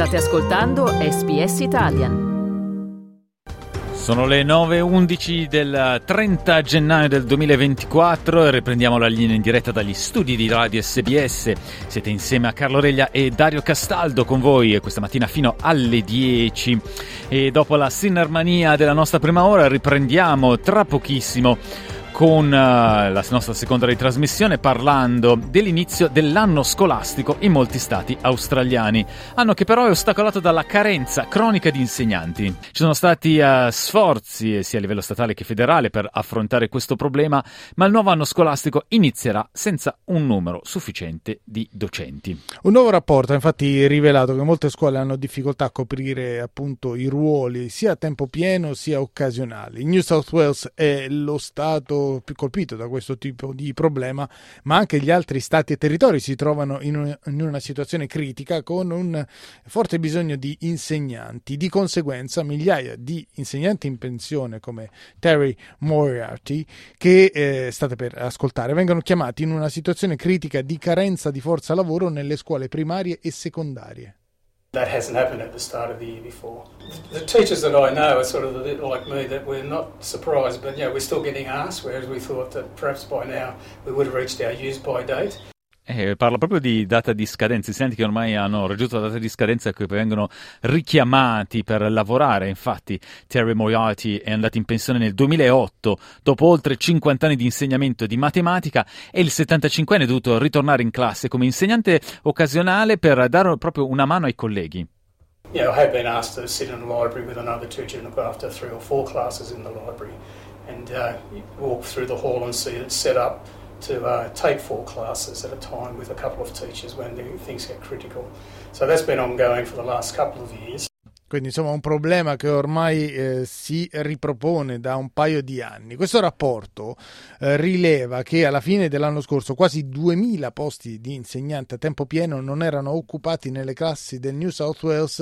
State ascoltando SBS Italian. Sono le 9.11 del 30 gennaio del 2024 e riprendiamo la linea in diretta dagli studi di Radio SBS. Siete insieme a Carlo Reglia e Dario Castaldo con voi questa mattina fino alle 10 e dopo la Sinnermania della nostra prima ora riprendiamo tra pochissimo con uh, la nostra seconda ritrasmissione parlando dell'inizio dell'anno scolastico in molti stati australiani, anno che però è ostacolato dalla carenza cronica di insegnanti. Ci sono stati uh, sforzi sia a livello statale che federale per affrontare questo problema, ma il nuovo anno scolastico inizierà senza un numero sufficiente di docenti. Un nuovo rapporto ha infatti rivelato che molte scuole hanno difficoltà a coprire appunto i ruoli sia a tempo pieno sia occasionali. New South Wales è lo stato più colpito da questo tipo di problema, ma anche gli altri stati e territori si trovano in in una situazione critica con un forte bisogno di insegnanti. Di conseguenza, migliaia di insegnanti in pensione come Terry Moriarty, che eh, state per ascoltare, vengono chiamati in una situazione critica di carenza di forza lavoro nelle scuole primarie e secondarie. That hasn't happened at the start of the year before. The teachers that I know are sort of a bit like me that we're not surprised, but you know, we're still getting asked, whereas we thought that perhaps by now we would have reached our use by date. Eh, parla proprio di data di scadenza, insegnanti che ormai hanno raggiunto la data di scadenza e che vengono richiamati per lavorare. Infatti, Terry Moriarty è andato in pensione nel 2008 dopo oltre 50 anni di insegnamento di matematica e il 75enne è dovuto ritornare in classe come insegnante occasionale per dare proprio una mano ai colleghi. You know, I have been asked to sit in the library with another teacher and look after three or four classes in the library and uh, walk through the hall and see it set up. To uh, take four classes at a time with a couple of teachers when things get critical. So that's been ongoing for the last couple of years. Quindi insomma un problema che ormai eh, si ripropone da un paio di anni. Questo rapporto eh, rileva che alla fine dell'anno scorso quasi 2000 posti di insegnante a tempo pieno non erano occupati nelle classi del New South Wales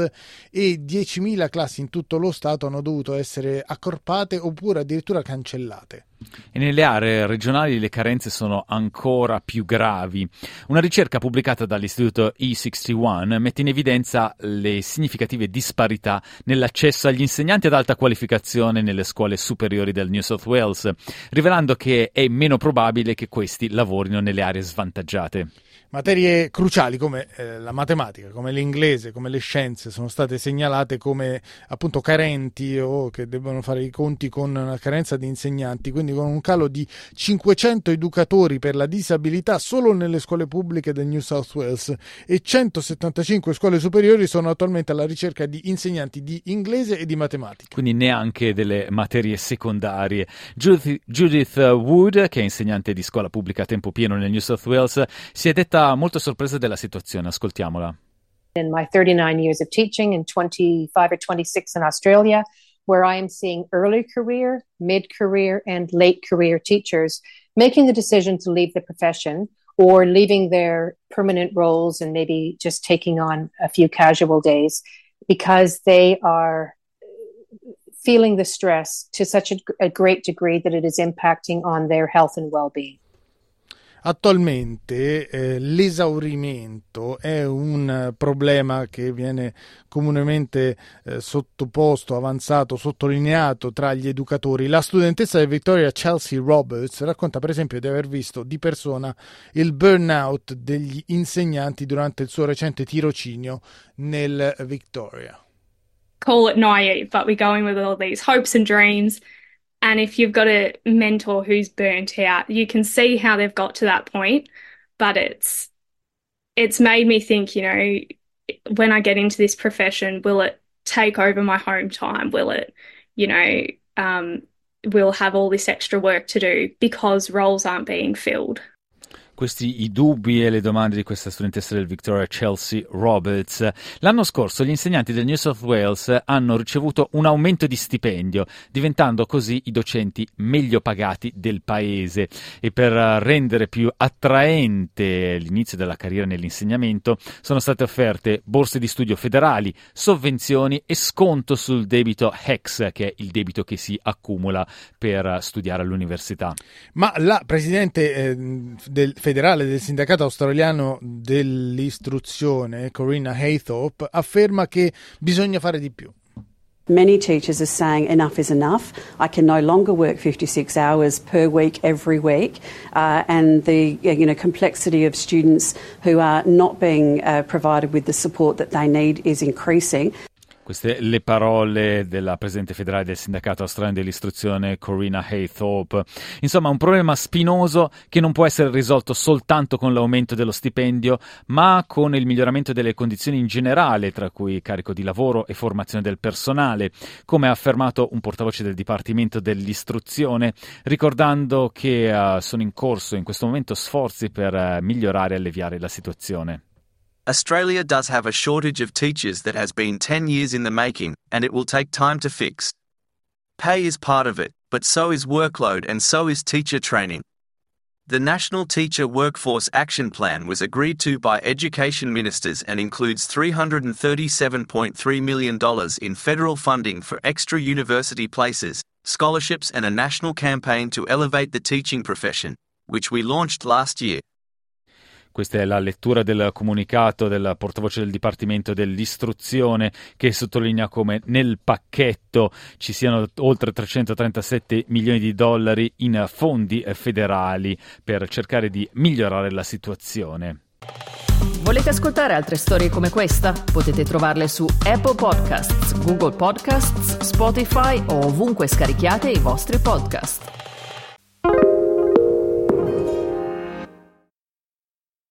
e 10.000 classi in tutto lo Stato hanno dovuto essere accorpate oppure addirittura cancellate. E nelle aree regionali le carenze sono ancora più gravi. Una ricerca pubblicata dall'istituto E61 mette in evidenza le significative disparità nell'accesso agli insegnanti ad alta qualificazione nelle scuole superiori del New South Wales, rivelando che è meno probabile che questi lavorino nelle aree svantaggiate. Materie cruciali come eh, la matematica, come l'inglese, come le scienze sono state segnalate come appunto carenti o che devono fare i conti con una carenza di insegnanti, quindi con un calo di 500 educatori per la disabilità solo nelle scuole pubbliche del New South Wales e 175 scuole superiori sono attualmente alla ricerca di insegnanti di inglese e di matematica. Quindi neanche delle materie secondarie. Judith, Judith Wood, che è insegnante di scuola pubblica a tempo pieno nel New South Wales, si è detta molto sorpresa della situazione, ascoltiamola. In my 39 years of teaching and 25 or 26 in Australia, where I am seeing early career, mid career, and late career teachers making the decision to leave the profession or leaving their permanent roles and maybe just taking on a few casual days because they are feeling the stress to such a, a great degree that it is impacting on their health and well being. Attualmente eh, l'esaurimento è un problema che viene comunemente eh, sottoposto, avanzato, sottolineato tra gli educatori. La studentessa di Victoria Chelsea Roberts racconta per esempio di aver visto di persona il burnout degli insegnanti durante il suo recente tirocinio nel Victoria. Call it naive, but we're going with all these hopes and dreams. And if you've got a mentor who's burnt out, you can see how they've got to that point. But it's it's made me think, you know, when I get into this profession, will it take over my home time? Will it, you know, um, will have all this extra work to do because roles aren't being filled? Questi i dubbi e le domande di questa studentessa del Victoria Chelsea Roberts. L'anno scorso gli insegnanti del New South Wales hanno ricevuto un aumento di stipendio, diventando così i docenti meglio pagati del paese e per rendere più attraente l'inizio della carriera nell'insegnamento sono state offerte borse di studio federali, sovvenzioni e sconto sul debito HEX, che è il debito che si accumula per studiare all'università. Ma la presidente eh, del federale del sindacato australiano dell'istruzione, Corinna Haythorpe, afferma che bisogna fare di più. Many teachers are saying enough is enough. I can no longer work 56 hours per week every week, uh, and the you know complexity of students who are not being uh, provided with the support that they need is increasing. Queste le parole della Presidente federale del Sindacato Australiano dell'Istruzione, Corina Haythorpe. Insomma, un problema spinoso che non può essere risolto soltanto con l'aumento dello stipendio, ma con il miglioramento delle condizioni in generale, tra cui carico di lavoro e formazione del personale, come ha affermato un portavoce del Dipartimento dell'Istruzione, ricordando che uh, sono in corso in questo momento sforzi per uh, migliorare e alleviare la situazione. Australia does have a shortage of teachers that has been 10 years in the making, and it will take time to fix. Pay is part of it, but so is workload and so is teacher training. The National Teacher Workforce Action Plan was agreed to by education ministers and includes $337.3 million in federal funding for extra university places, scholarships, and a national campaign to elevate the teaching profession, which we launched last year. Questa è la lettura del comunicato del portavoce del Dipartimento dell'Istruzione che sottolinea come nel pacchetto ci siano oltre 337 milioni di dollari in fondi federali per cercare di migliorare la situazione. Volete ascoltare altre storie come questa? Potete trovarle su Apple Podcasts, Google Podcasts, Spotify o ovunque scarichiate i vostri podcast.